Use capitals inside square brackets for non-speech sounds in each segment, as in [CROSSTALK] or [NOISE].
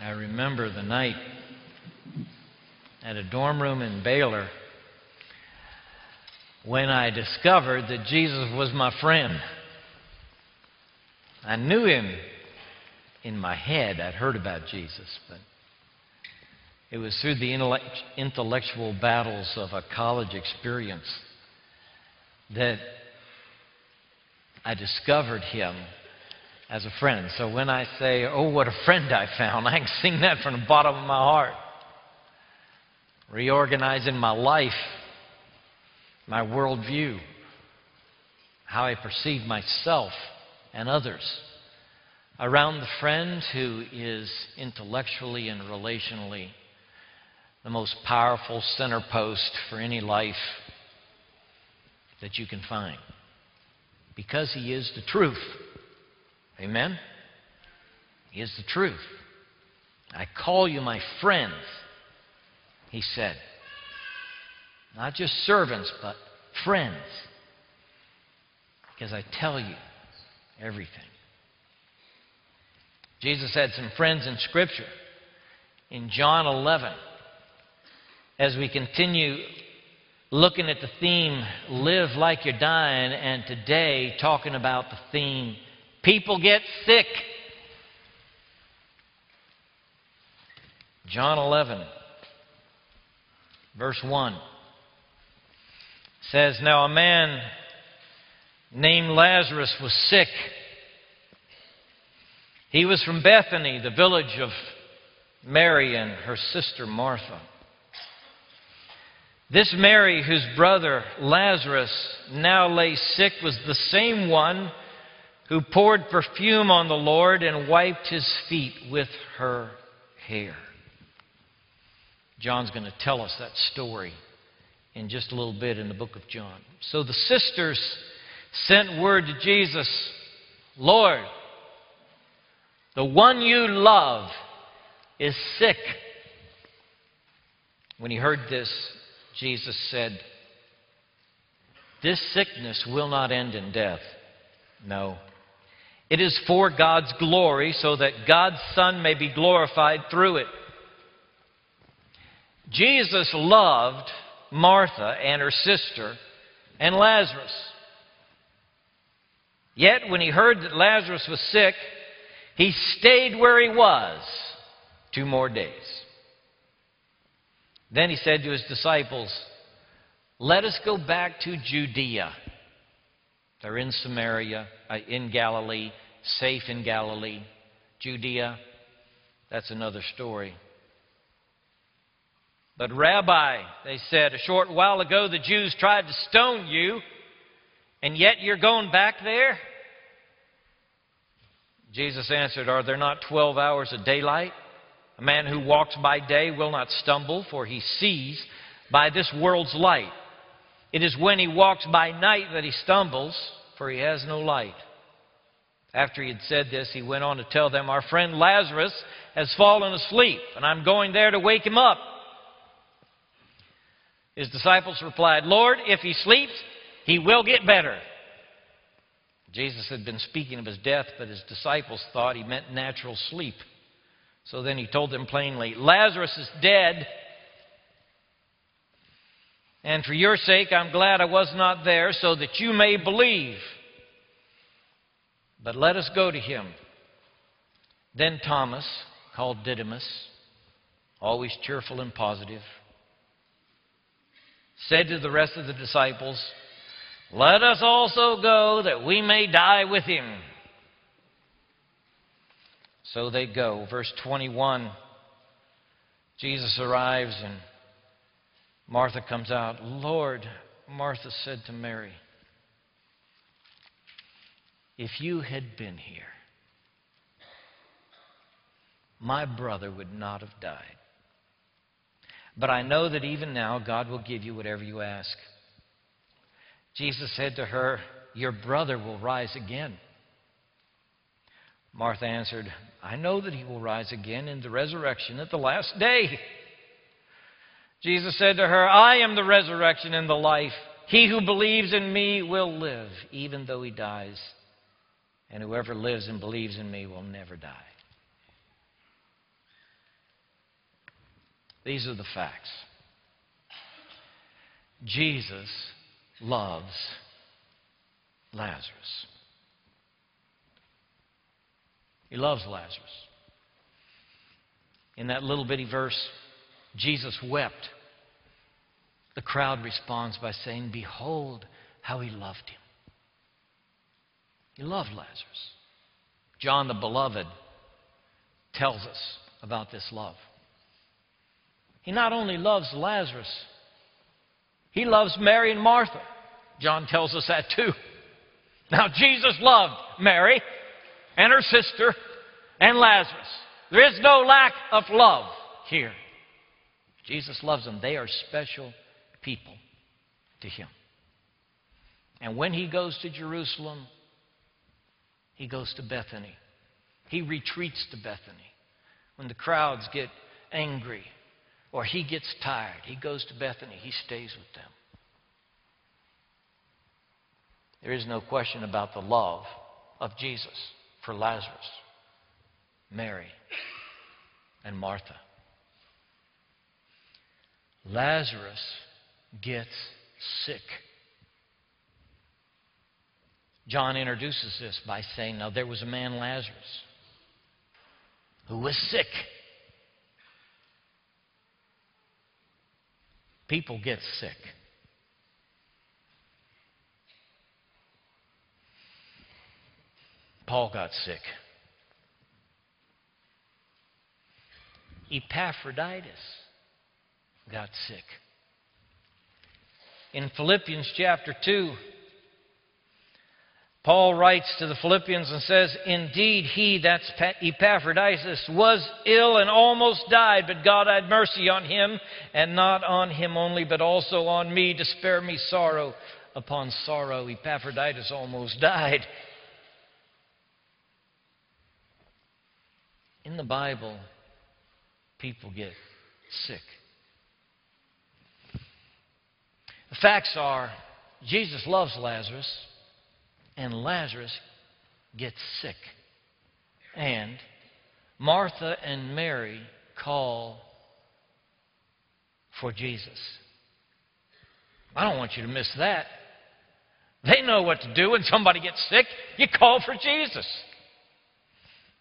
I remember the night at a dorm room in Baylor when I discovered that Jesus was my friend. I knew him in my head. I'd heard about Jesus, but it was through the intellectual battles of a college experience that I discovered him as a friend. So when I say, Oh, what a friend I found, [LAUGHS] I can sing that from the bottom of my heart. Reorganizing my life, my worldview, how I perceive myself and others around the friend who is intellectually and relationally the most powerful center post for any life that you can find. Because he is the truth. Amen? He is the truth. I call you my friends, he said. Not just servants, but friends. Because I tell you everything. Jesus had some friends in Scripture. In John 11, as we continue looking at the theme, Live Like You're Dying, and today talking about the theme, People Get Sick. John 11, verse 1 says, Now a man named Lazarus was sick. He was from Bethany, the village of Mary and her sister Martha. This Mary, whose brother Lazarus now lay sick, was the same one who poured perfume on the Lord and wiped his feet with her hair. John's going to tell us that story in just a little bit in the book of John. So the sisters sent word to Jesus Lord, the one you love is sick. When he heard this, Jesus said, This sickness will not end in death. No. It is for God's glory, so that God's Son may be glorified through it. Jesus loved Martha and her sister and Lazarus. Yet, when he heard that Lazarus was sick, he stayed where he was two more days. Then he said to his disciples, Let us go back to Judea. They're in Samaria, uh, in Galilee, safe in Galilee. Judea, that's another story. But, Rabbi, they said, a short while ago the Jews tried to stone you, and yet you're going back there? Jesus answered, Are there not 12 hours of daylight? A man who walks by day will not stumble, for he sees by this world's light. It is when he walks by night that he stumbles, for he has no light. After he had said this, he went on to tell them, Our friend Lazarus has fallen asleep, and I'm going there to wake him up. His disciples replied, Lord, if he sleeps, he will get better. Jesus had been speaking of his death, but his disciples thought he meant natural sleep. So then he told them plainly, Lazarus is dead. And for your sake, I'm glad I was not there, so that you may believe. But let us go to him. Then Thomas, called Didymus, always cheerful and positive, said to the rest of the disciples, Let us also go that we may die with him. So they go. Verse 21 Jesus arrives and Martha comes out. Lord, Martha said to Mary, if you had been here, my brother would not have died. But I know that even now God will give you whatever you ask. Jesus said to her, Your brother will rise again. Martha answered, I know that he will rise again in the resurrection at the last day. Jesus said to her, I am the resurrection and the life. He who believes in me will live, even though he dies. And whoever lives and believes in me will never die. These are the facts. Jesus loves Lazarus. He loves Lazarus. In that little bitty verse, Jesus wept. The crowd responds by saying, Behold how he loved him. He loved Lazarus. John the Beloved tells us about this love. He not only loves Lazarus, he loves Mary and Martha. John tells us that too. Now, Jesus loved Mary and her sister and Lazarus. There is no lack of love here. Jesus loves them. They are special people to him. And when he goes to Jerusalem, he goes to Bethany. He retreats to Bethany. When the crowds get angry or he gets tired, he goes to Bethany. He stays with them. There is no question about the love of Jesus for Lazarus, Mary, and Martha. Lazarus gets sick. John introduces this by saying, Now there was a man, Lazarus, who was sick. People get sick. Paul got sick. Epaphroditus got sick. In Philippians chapter 2, Paul writes to the Philippians and says, Indeed, he, that's Epaphroditus, was ill and almost died, but God had mercy on him, and not on him only, but also on me, to spare me sorrow upon sorrow. Epaphroditus almost died. In the Bible, people get sick. The facts are Jesus loves Lazarus, and Lazarus gets sick. And Martha and Mary call for Jesus. I don't want you to miss that. They know what to do when somebody gets sick. You call for Jesus.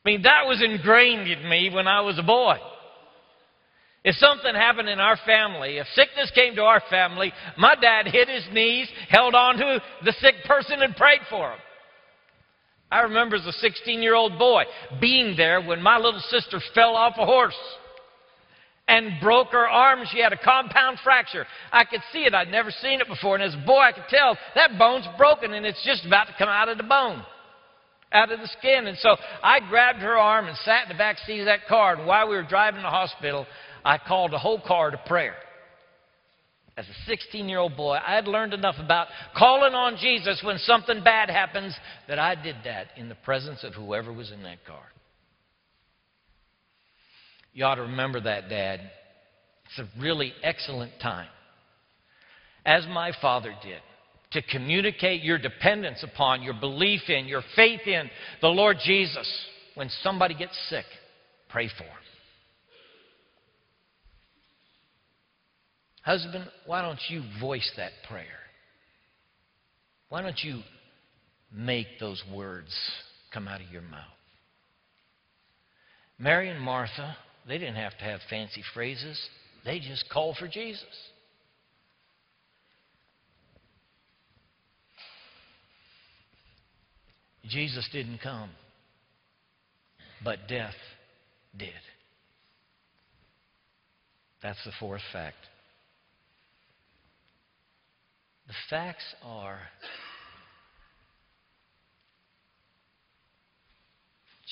I mean, that was ingrained in me when I was a boy. If something happened in our family, if sickness came to our family, my dad hit his knees, held on to the sick person, and prayed for him. I remember as a 16 year old boy being there when my little sister fell off a horse and broke her arm. She had a compound fracture. I could see it. I'd never seen it before. And as a boy, I could tell that bone's broken and it's just about to come out of the bone out of the skin. And so I grabbed her arm and sat in the back seat of that car. And while we were driving to the hospital, I called the whole car to prayer. As a 16 year old boy, I had learned enough about calling on Jesus when something bad happens that I did that in the presence of whoever was in that car. You ought to remember that, Dad. It's a really excellent time. As my father did to communicate your dependence upon, your belief in, your faith in the Lord Jesus. When somebody gets sick, pray for them. Husband, why don't you voice that prayer? Why don't you make those words come out of your mouth? Mary and Martha, they didn't have to have fancy phrases, they just called for Jesus. Jesus didn't come, but death did. That's the fourth fact. The facts are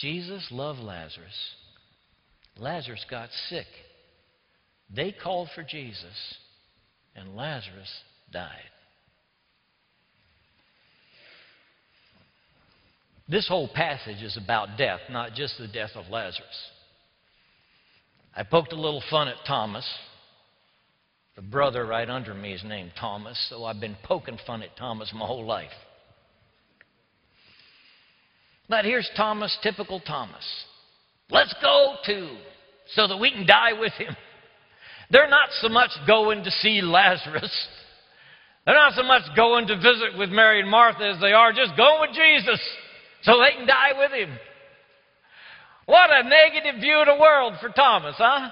Jesus loved Lazarus. Lazarus got sick. They called for Jesus, and Lazarus died. This whole passage is about death, not just the death of Lazarus. I poked a little fun at Thomas. The brother right under me is named Thomas, so I've been poking fun at Thomas my whole life. But here's Thomas, typical Thomas. Let's go to so that we can die with him. They're not so much going to see Lazarus. They're not so much going to visit with Mary and Martha as they are just going with Jesus so they can die with him. What a negative view of the world for Thomas, huh?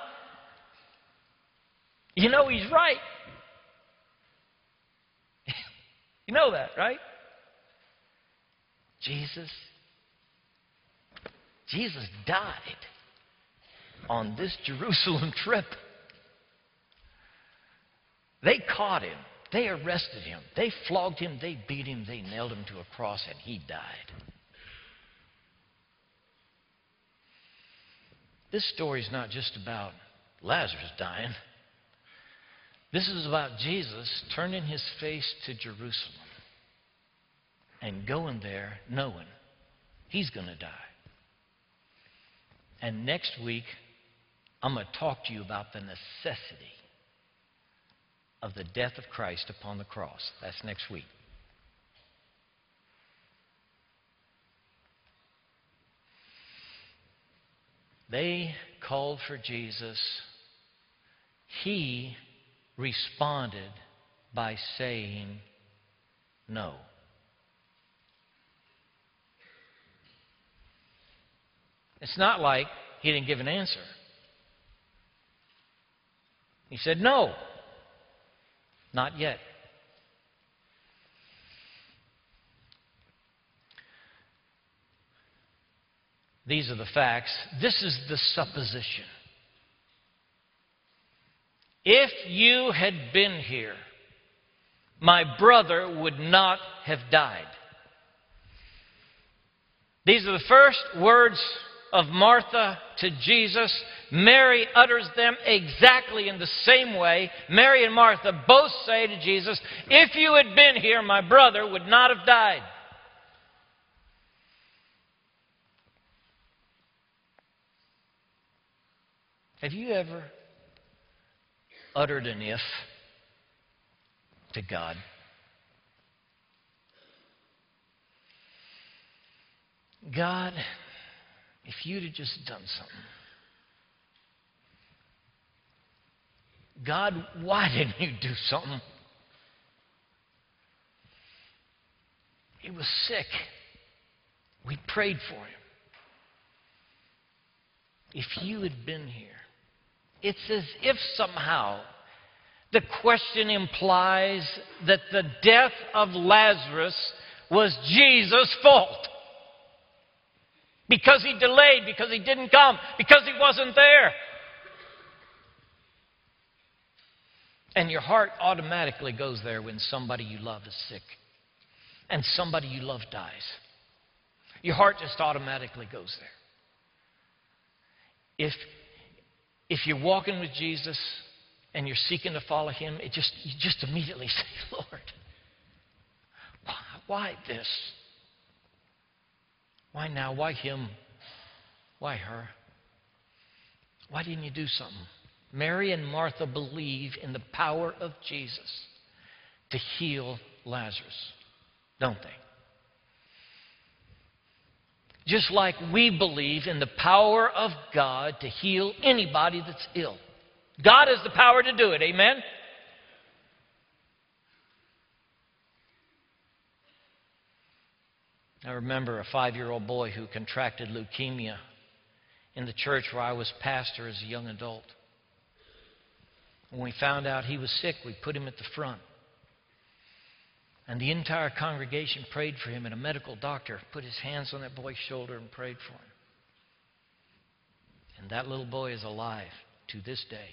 You know he's right. [LAUGHS] you know that, right? Jesus Jesus died on this Jerusalem trip. They caught him. They arrested him. They flogged him. They beat him. They nailed him to a cross, and he died. This story is not just about Lazarus dying. This is about Jesus turning his face to Jerusalem and going there knowing he's going to die. And next week, I'm going to talk to you about the necessity of the death of Christ upon the cross. That's next week. They called for Jesus. He responded by saying no. It's not like he didn't give an answer. He said, No, not yet. These are the facts. This is the supposition. If you had been here, my brother would not have died. These are the first words of Martha to Jesus, Mary utters them exactly in the same way. Mary and Martha both say to Jesus, If you had been here, my brother would not have died. Have you ever uttered an if to God? God, if you'd have just done something. God, why didn't you do something? He was sick. We prayed for him. If you had been here, it's as if somehow the question implies that the death of Lazarus was Jesus' fault because he delayed, because he didn't come, because he wasn't there. And your heart automatically goes there when somebody you love is sick and somebody you love dies. Your heart just automatically goes there. If, if you're walking with Jesus and you're seeking to follow him, it just, you just immediately [LAUGHS] say, Lord, why, why this? Why now? Why him? Why her? Why didn't you do something? Mary and Martha believe in the power of Jesus to heal Lazarus, don't they? Just like we believe in the power of God to heal anybody that's ill. God has the power to do it, amen? I remember a five year old boy who contracted leukemia in the church where I was pastor as a young adult. When we found out he was sick, we put him at the front. And the entire congregation prayed for him, and a medical doctor put his hands on that boy's shoulder and prayed for him. And that little boy is alive to this day,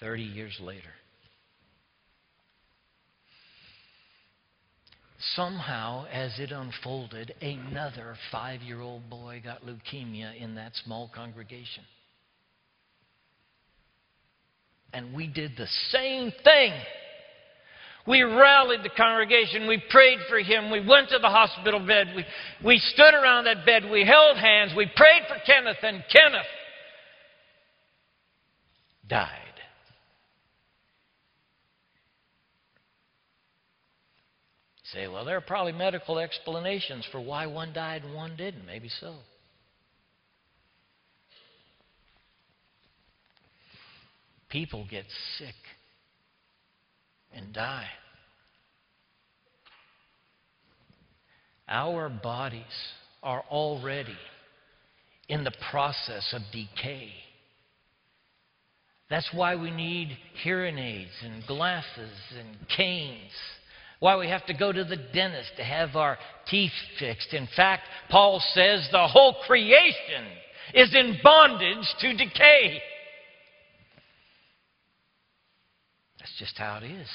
30 years later. Somehow, as it unfolded, another five year old boy got leukemia in that small congregation. And we did the same thing. We rallied the congregation. We prayed for him. We went to the hospital bed. We, we stood around that bed. We held hands. We prayed for Kenneth, and Kenneth died. say, well, there are probably medical explanations for why one died and one didn't. Maybe so. people get sick and die. Our bodies are already in the process of decay. That's why we need hearing aids and glasses and canes. Why we have to go to the dentist to have our teeth fixed. In fact, Paul says the whole creation is in bondage to decay. That's just how it is.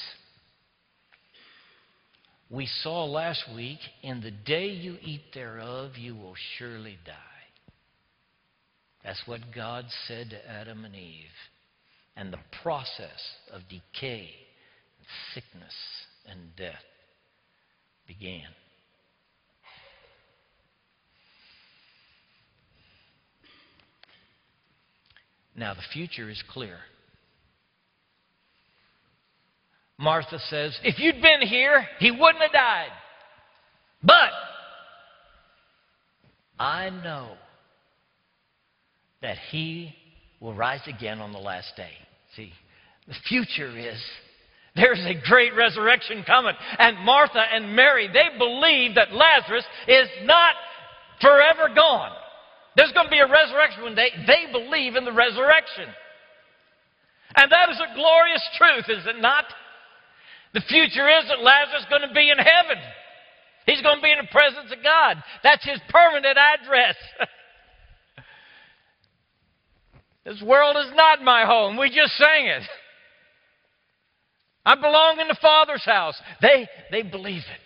We saw last week, in the day you eat thereof, you will surely die. That's what God said to Adam and Eve. And the process of decay, sickness, and death began. Now, the future is clear. Martha says, If you'd been here, he wouldn't have died. But I know that he will rise again on the last day. See, the future is there's a great resurrection coming. And Martha and Mary, they believe that Lazarus is not forever gone. There's going to be a resurrection one day. They believe in the resurrection. And that is a glorious truth, is it not? The future is that Lazarus is going to be in heaven. He's going to be in the presence of God. That's his permanent address. [LAUGHS] this world is not my home. We just sang it. I belong in the Father's house. They, they believe it.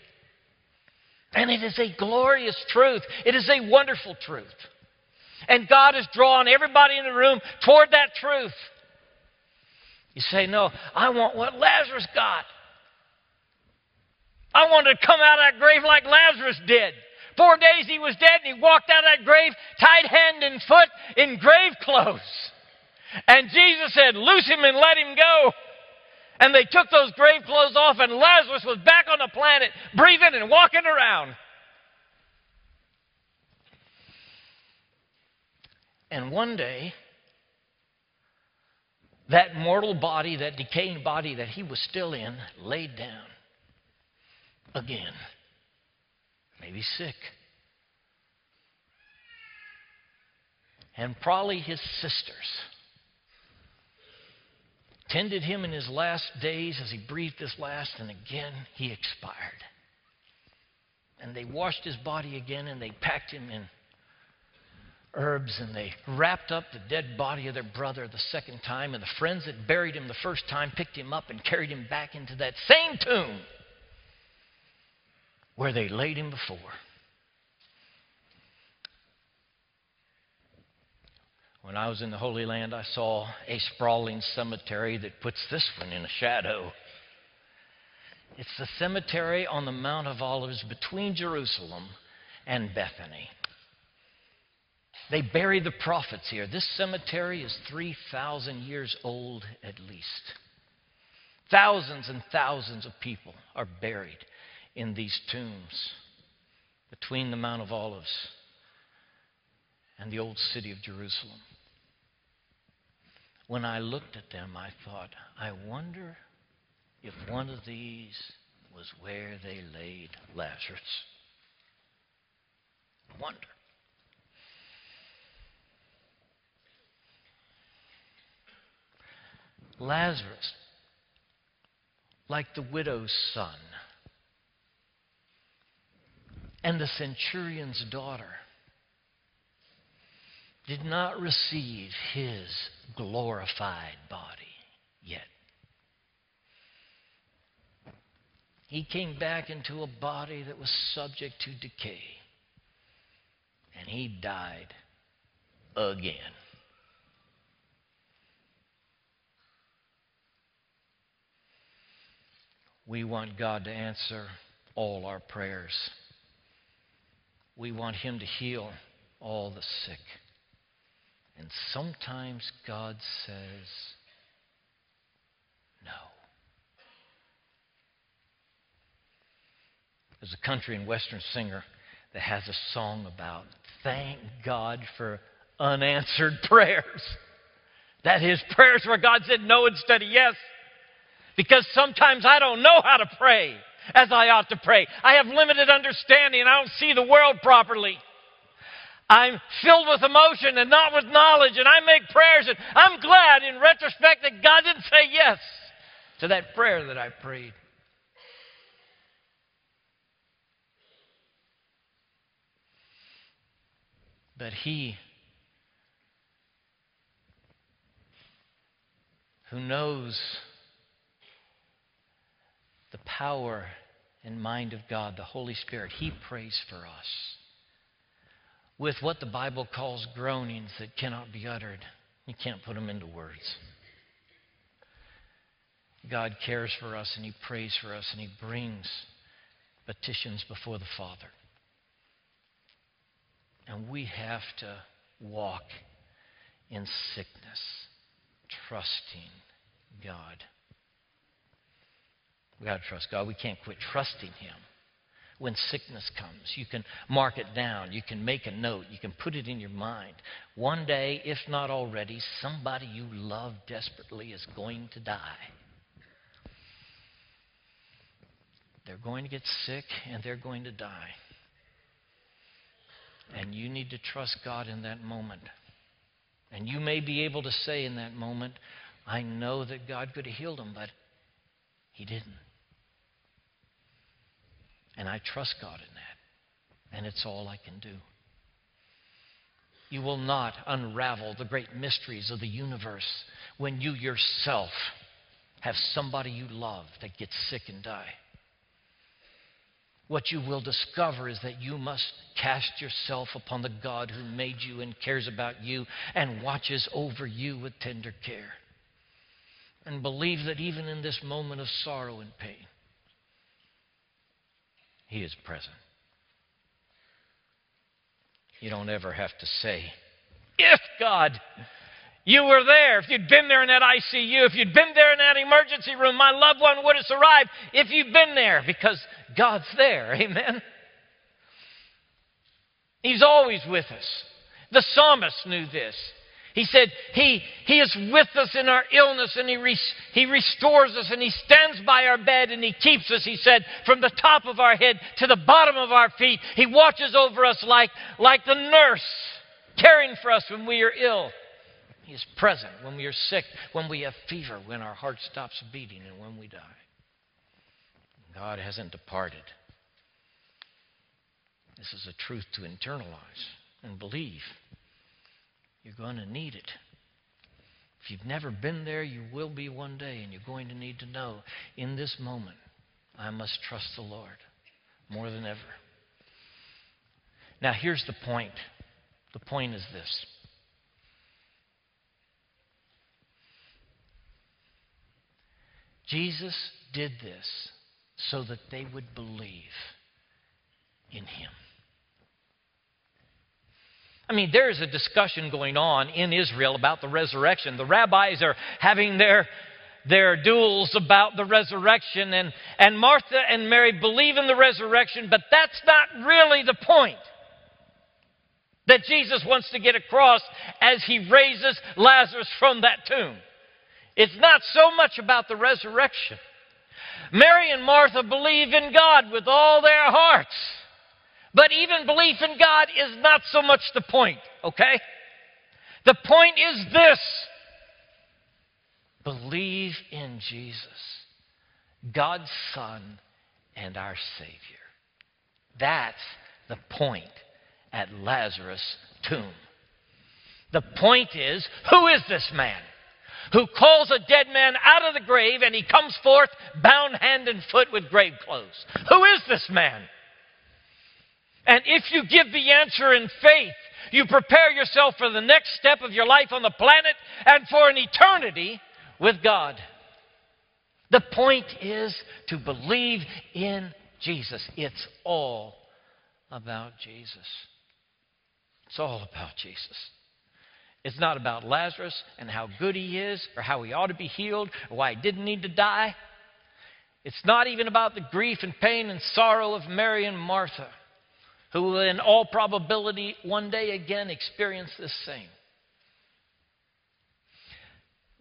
And it is a glorious truth. It is a wonderful truth. And God has drawn everybody in the room toward that truth. You say, No, I want what Lazarus got. I wanted to come out of that grave like Lazarus did. Four days he was dead and he walked out of that grave tied hand and foot in grave clothes. And Jesus said, Loose him and let him go. And they took those grave clothes off, and Lazarus was back on the planet, breathing and walking around. And one day, that mortal body, that decaying body that he was still in, laid down again. Maybe sick. And probably his sisters tended him in his last days as he breathed his last, and again he expired. And they washed his body again and they packed him in herbs and they wrapped up the dead body of their brother the second time. And the friends that buried him the first time picked him up and carried him back into that same tomb where they laid him before. When I was in the Holy Land, I saw a sprawling cemetery that puts this one in a shadow. It's the cemetery on the Mount of Olives between Jerusalem and Bethany. They bury the prophets here. This cemetery is 3,000 years old at least. Thousands and thousands of people are buried in these tombs between the Mount of Olives and the old city of Jerusalem. When I looked at them, I thought, I wonder if one of these was where they laid Lazarus. I wonder. Lazarus, like the widow's son, and the centurion's daughter did not receive his glorified body yet. He came back into a body that was subject to decay, and he died again. We want God to answer all our prayers. We want Him to heal all the sick. And sometimes God says, no. There's a country and western singer that has a song about thank God for unanswered [LAUGHS] prayers. That his prayers where God said no instead of yes. Because sometimes I don't know how to pray as I ought to pray. I have limited understanding and I don't see the world properly. I'm filled with emotion and not with knowledge, and I make prayers, and I'm glad in retrospect that God didn't say yes to that prayer that I prayed. But He who knows power and mind of God, the Holy Spirit, He prays for us with what the Bible calls groanings that cannot be uttered. You can't put them into words. God cares for us and He prays for us and He brings petitions before the Father. And we have to walk in sickness, trusting God. We've got to trust God. We can't quit trusting Him. When sickness comes, you can mark it down. You can make a note. You can put it in your mind. One day, if not already, somebody you love desperately is going to die. They're going to get sick and they're going to die. And you need to trust God in that moment. And you may be able to say in that moment, I know that God could have healed them, but He didn't. And I trust God in that. And it's all I can do. You will not unravel the great mysteries of the universe when you yourself have somebody you love that gets sick and die. What you will discover is that you must cast yourself upon the God who made you and cares about you and watches over you with tender care. And believe that even in this moment of sorrow and pain, he is present. You don't ever have to say, if God, you were there, if you'd been there in that ICU, if you'd been there in that emergency room, my loved one would have survived if you'd been there because God's there. [LAUGHS] Amen. He's always with us. The psalmist knew this. He said, He, he is with us in our illness and he, he restores us and He stands by our bed and He keeps us, He said, from the top of our head to the bottom of our feet. He watches over us like, like the nurse caring for us when we are ill. He is present when we are sick, when we have fever, when our heart stops beating, and when we die. God hasn't departed. This is a truth to internalize and believe. Going to need it. If you've never been there, you will be one day, and you're going to need to know in this moment, I must trust the Lord more than ever. Now, here's the point the point is this. Jesus did this so that they would believe in him. I mean, there is a discussion going on in Israel about the resurrection. The rabbis are having their, their duels about the resurrection, and, and Martha and Mary believe in the resurrection, but that's not really the point that Jesus wants to get across as he raises Lazarus from that tomb. It's not so much about the resurrection. Mary and Martha believe in God with all their hearts. But even belief in God is not so much the point, okay? The point is this believe in Jesus, God's Son and our Savior. That's the point at Lazarus' tomb. The point is who is this man? Who calls a dead man out of the grave and he comes forth bound hand and foot with grave clothes? Who is this man? And if you give the answer in faith, you prepare yourself for the next step of your life on the planet and for an eternity with God. The point is to believe in Jesus. It's all about Jesus. It's all about Jesus. It's not about Lazarus and how good he is or how he ought to be healed or why he didn't need to die. It's not even about the grief and pain and sorrow of Mary and Martha who will, in all probability, one day again experience this same.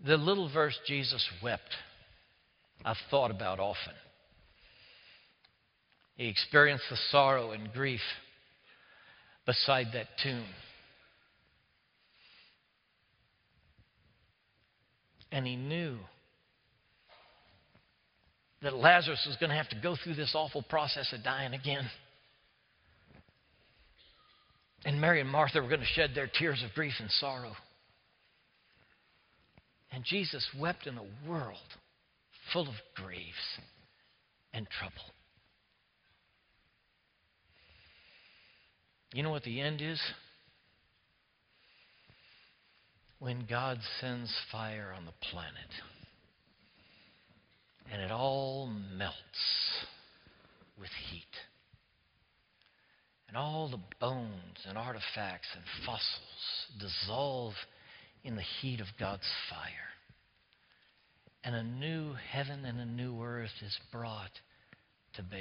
The little verse, Jesus wept, I've thought about often. He experienced the sorrow and grief beside that tomb. And he knew that Lazarus was going to have to go through this awful process of dying again. And Mary and Martha were going to shed their tears of grief and sorrow. And Jesus wept in a world full of griefs and trouble. You know what the end is? When God sends fire on the planet and it all melts with heat. And all the bones and artifacts and fossils dissolve in the heat of God's fire. And a new heaven and a new earth is brought to bear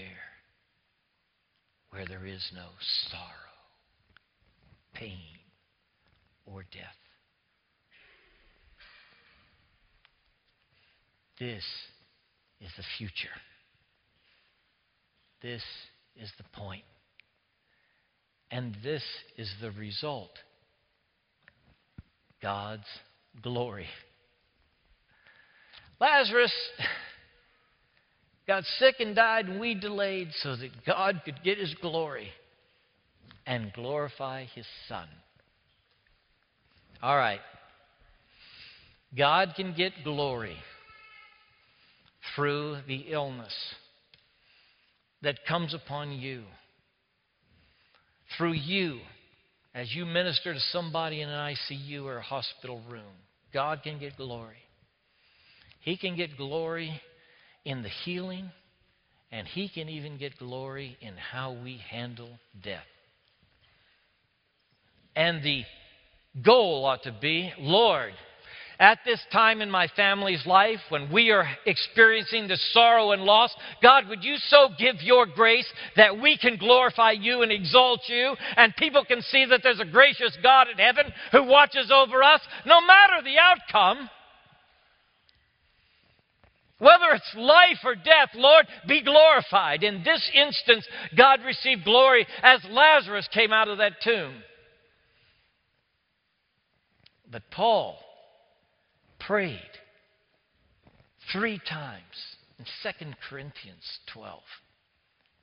where there is no sorrow, pain, or death. This is the future. This is the point. And this is the result God's glory. Lazarus got sick and died, and we delayed so that God could get his glory and glorify his Son. All right. God can get glory through the illness that comes upon you. Through you, as you minister to somebody in an ICU or a hospital room, God can get glory. He can get glory in the healing, and He can even get glory in how we handle death. And the goal ought to be Lord, at this time in my family's life, when we are experiencing the sorrow and loss, God, would you so give your grace that we can glorify you and exalt you, and people can see that there's a gracious God in heaven who watches over us, no matter the outcome? Whether it's life or death, Lord, be glorified. In this instance, God received glory as Lazarus came out of that tomb. But Paul, prayed three times in 2 Corinthians 12.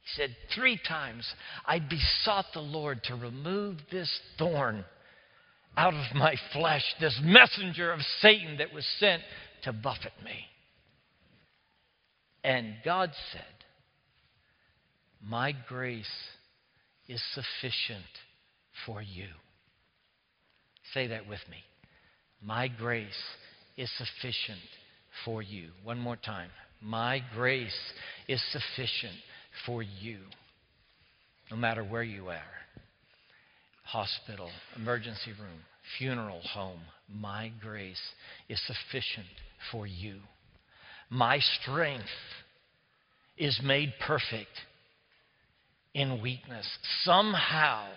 He said, Three times I besought the Lord to remove this thorn out of my flesh, this messenger of Satan that was sent to buffet me. And God said, My grace is sufficient for you. Say that with me. My grace is sufficient for you. One more time. My grace is sufficient for you, no matter where you are hospital, emergency room, funeral home. My grace is sufficient for you. My strength is made perfect in weakness. Somehow,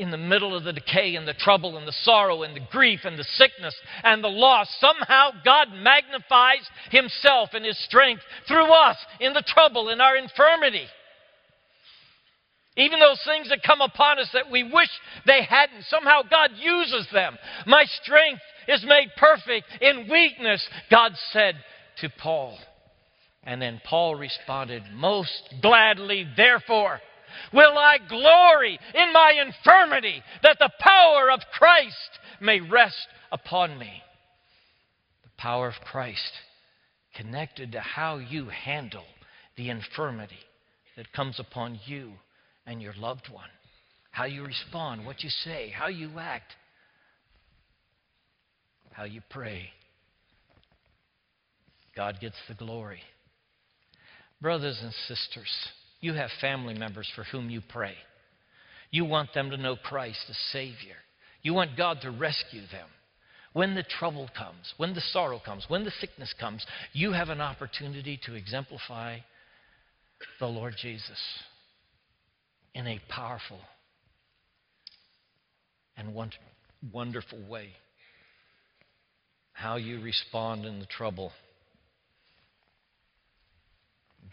in the middle of the decay and the trouble and the sorrow and the grief and the sickness and the loss, somehow God magnifies Himself and His strength through us in the trouble, in our infirmity. Even those things that come upon us that we wish they hadn't, somehow God uses them. My strength is made perfect in weakness, God said to Paul. And then Paul responded, Most gladly, therefore will I glory in my infirmity, that the power of Christ may rest upon me. The power of Christ connected to how you handle the infirmity that comes upon you and your loved one. How you respond, what you say, how you act, how you pray. God gets the glory. Brothers and sisters, you have family members for whom you pray. You want them to know Christ as Savior. You want God to rescue them. When the trouble comes, when the sorrow comes, when the sickness comes, you have an opportunity to exemplify the Lord Jesus in a powerful and wonderful way. how you respond in the trouble,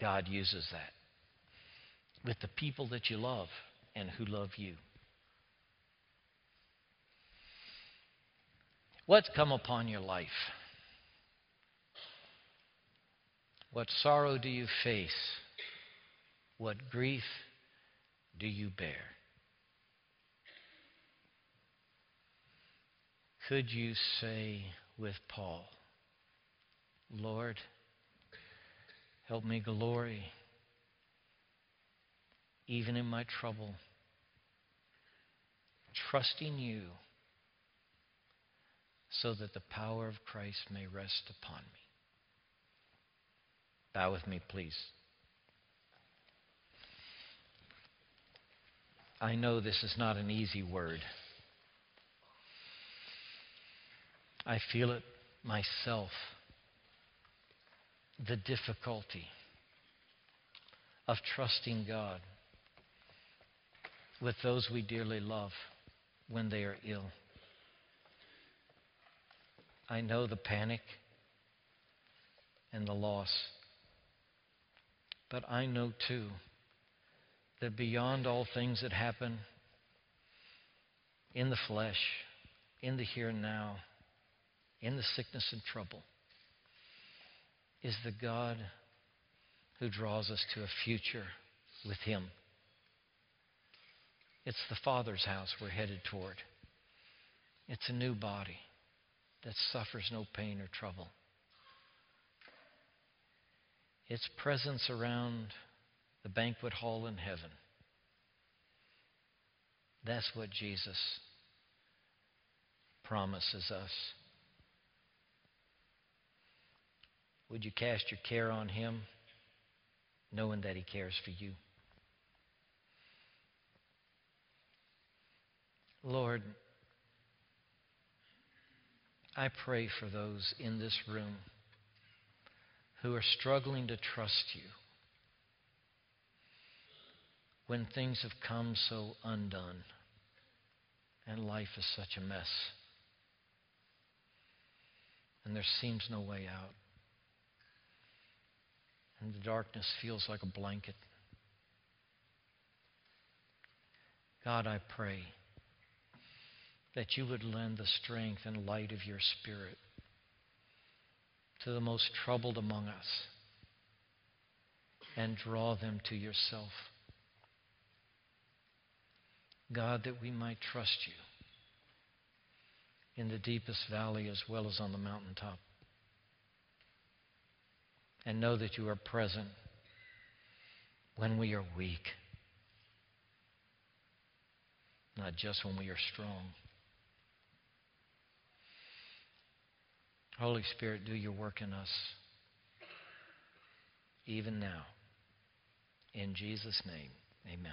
God uses that with the people that you love and who love you. What's come upon your life? What sorrow do you face? What grief do you bear? Could you say with Paul, Lord, help me glory even in my trouble, trusting you so that the power of Christ may rest upon me? Bow with me, please. I know this is not an easy word. I feel it myself. The difficulty of trusting God with those we dearly love when they are ill. I know the panic and the loss. But I know too that beyond all things that happen in the flesh, in the here and now, in the sickness and trouble, is the God who draws us to a future with Him. It's the Father's house we're headed toward. It's a new body that suffers no pain or trouble. It's presence around the banquet hall in heaven. That's what Jesus promises us. Would you cast your care on Him, knowing that He cares for you? Lord, I pray for those in this room who are struggling to trust you when things have come so undone and life is such a mess and there seems no way out and the darkness feels like a blanket. God, I pray that you would lend the strength and light of your Spirit to the most troubled among us and draw them to yourself. God, that we might trust you in the deepest valley as well as on the mountaintop. And know that you are present when we are weak, not just when we are strong. Holy Spirit, do your work in us, even now. In Jesus' name, amen.